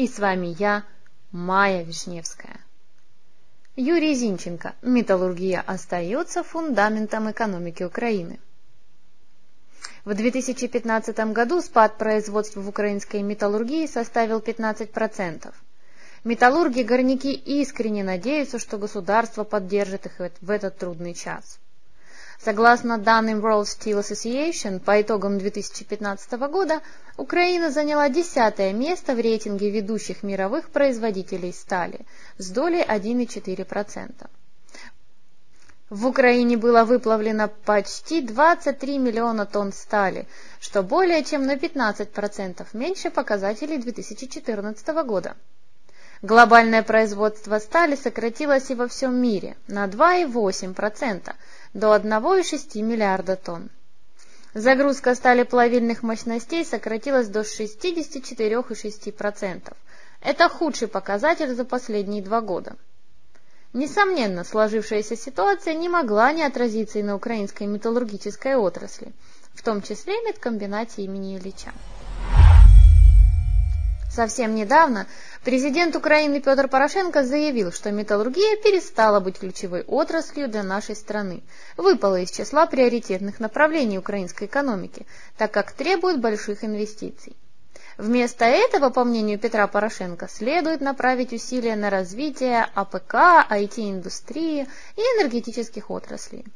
И с вами я, Майя Вишневская. Юрий Зинченко. Металлургия остается фундаментом экономики Украины. В 2015 году спад производства в украинской металлургии составил 15%. Металлурги горняки искренне надеются, что государство поддержит их в этот трудный час. Согласно данным World Steel Association, по итогам 2015 года Украина заняла десятое место в рейтинге ведущих мировых производителей стали с долей 1,4%. В Украине было выплавлено почти 23 миллиона тонн стали, что более чем на 15% меньше показателей 2014 года. Глобальное производство стали сократилось и во всем мире на 2,8%, до 1,6 миллиарда тонн. Загрузка стали плавильных мощностей сократилась до 64,6%. Это худший показатель за последние два года. Несомненно, сложившаяся ситуация не могла не отразиться и на украинской металлургической отрасли, в том числе и медкомбинате имени Ильича. Совсем недавно президент Украины Петр Порошенко заявил, что металлургия перестала быть ключевой отраслью для нашей страны, выпала из числа приоритетных направлений украинской экономики, так как требует больших инвестиций. Вместо этого, по мнению Петра Порошенко, следует направить усилия на развитие АПК, IT-индустрии и энергетических отраслей.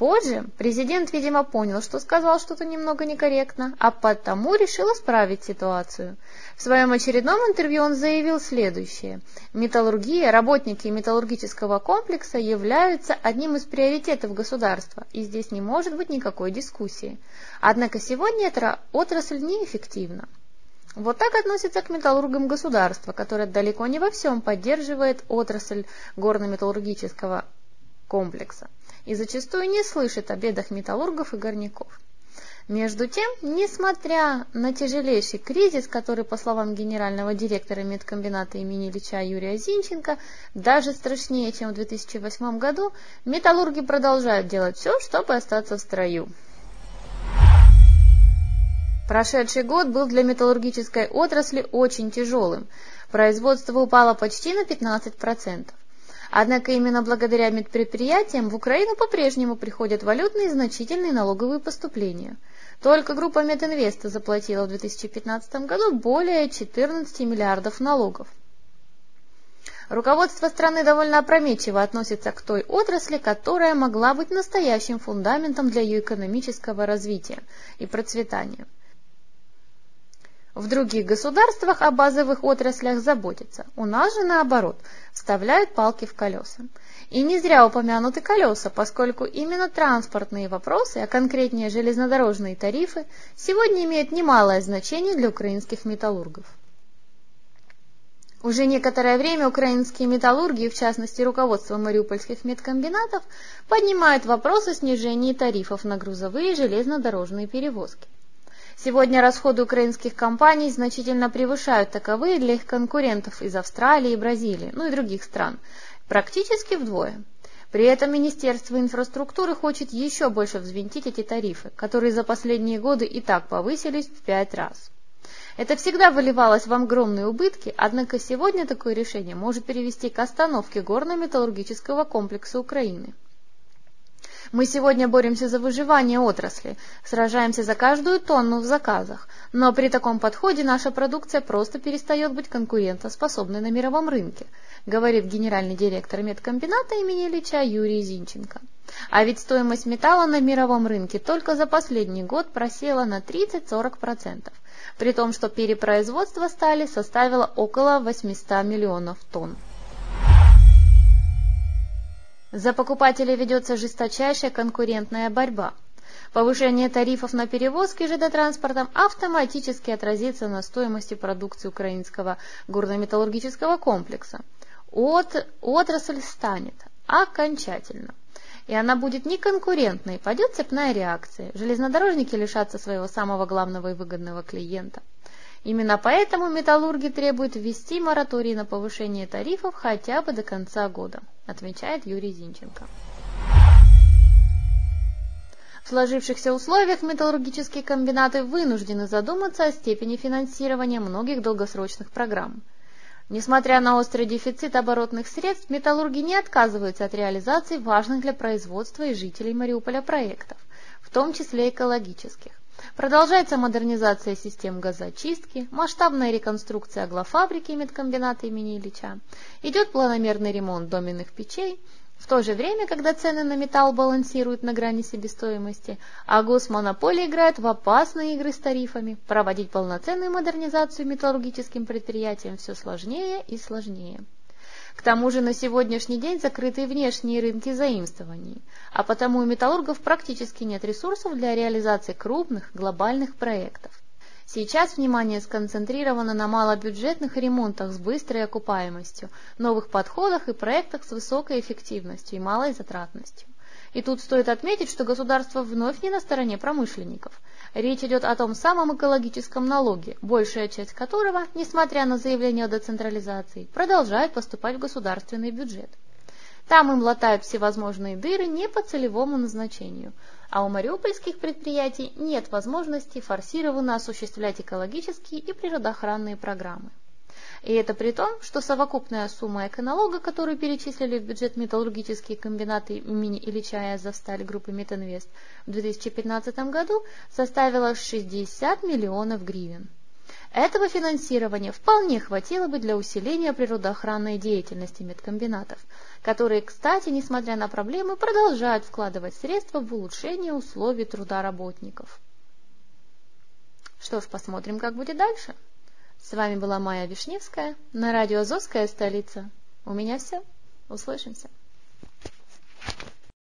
Позже президент, видимо, понял, что сказал что-то немного некорректно, а потому решил исправить ситуацию. В своем очередном интервью он заявил следующее. Металлургия, работники металлургического комплекса являются одним из приоритетов государства, и здесь не может быть никакой дискуссии. Однако сегодня эта отрасль неэффективна. Вот так относится к металлургам государства, которое далеко не во всем поддерживает отрасль горно-металлургического комплекса и зачастую не слышит о бедах металлургов и горняков. Между тем, несмотря на тяжелейший кризис, который, по словам генерального директора медкомбината имени Ильича Юрия Зинченко, даже страшнее, чем в 2008 году, металлурги продолжают делать все, чтобы остаться в строю. Прошедший год был для металлургической отрасли очень тяжелым. Производство упало почти на 15%. Однако именно благодаря медпредприятиям в Украину по-прежнему приходят валютные и значительные налоговые поступления. Только группа Мединвеста заплатила в 2015 году более 14 миллиардов налогов. Руководство страны довольно опрометчиво относится к той отрасли, которая могла быть настоящим фундаментом для ее экономического развития и процветания. В других государствах о базовых отраслях заботятся, у нас же наоборот, вставляют палки в колеса. И не зря упомянуты колеса, поскольку именно транспортные вопросы, а конкретнее железнодорожные тарифы, сегодня имеют немалое значение для украинских металлургов. Уже некоторое время украинские металлурги, в частности руководство мариупольских медкомбинатов, поднимают вопрос о снижении тарифов на грузовые и железнодорожные перевозки. Сегодня расходы украинских компаний значительно превышают таковые для их конкурентов из Австралии и Бразилии, ну и других стран, практически вдвое. При этом Министерство инфраструктуры хочет еще больше взвинтить эти тарифы, которые за последние годы и так повысились в пять раз. Это всегда выливалось в огромные убытки, однако сегодня такое решение может привести к остановке горно-металлургического комплекса Украины. Мы сегодня боремся за выживание отрасли, сражаемся за каждую тонну в заказах, но при таком подходе наша продукция просто перестает быть конкурентоспособной на мировом рынке, говорит генеральный директор медкомбината имени Ильича Юрий Зинченко. А ведь стоимость металла на мировом рынке только за последний год просела на 30-40%, при том, что перепроизводство стали составило около 800 миллионов тонн. За покупателей ведется жесточайшая конкурентная борьба. Повышение тарифов на перевозки ЖД-транспортом автоматически отразится на стоимости продукции украинского горно-металлургического комплекса. От, отрасль станет окончательно и она будет неконкурентной, пойдет цепная реакция. Железнодорожники лишатся своего самого главного и выгодного клиента. Именно поэтому металлурги требуют ввести мораторий на повышение тарифов хотя бы до конца года, отмечает Юрий Зинченко. В сложившихся условиях металлургические комбинаты вынуждены задуматься о степени финансирования многих долгосрочных программ – Несмотря на острый дефицит оборотных средств, металлурги не отказываются от реализации важных для производства и жителей Мариуполя проектов, в том числе экологических. Продолжается модернизация систем газоочистки, масштабная реконструкция аглофабрики медкомбината имени Ильича, идет планомерный ремонт доменных печей, в то же время, когда цены на металл балансируют на грани себестоимости, а госмонополия играет в опасные игры с тарифами, проводить полноценную модернизацию металлургическим предприятиям все сложнее и сложнее. К тому же на сегодняшний день закрыты внешние рынки заимствований, а потому у металлургов практически нет ресурсов для реализации крупных глобальных проектов. Сейчас внимание сконцентрировано на малобюджетных ремонтах с быстрой окупаемостью, новых подходах и проектах с высокой эффективностью и малой затратностью. И тут стоит отметить, что государство вновь не на стороне промышленников. Речь идет о том самом экологическом налоге, большая часть которого, несмотря на заявление о децентрализации, продолжает поступать в государственный бюджет. Там им латают всевозможные дыры не по целевому назначению, а у мариупольских предприятий нет возможности форсированно осуществлять экологические и природоохранные программы. И это при том, что совокупная сумма эконалога, которую перечислили в бюджет металлургические комбинаты имени Ильича и Азовсталь группы Метинвест в 2015 году составила 60 миллионов гривен. Этого финансирования вполне хватило бы для усиления природоохранной деятельности медкомбинатов, которые, кстати, несмотря на проблемы, продолжают вкладывать средства в улучшение условий труда работников. Что ж, посмотрим, как будет дальше. С вами была Майя Вишневская на радио «Азовская столица». У меня все. Услышимся.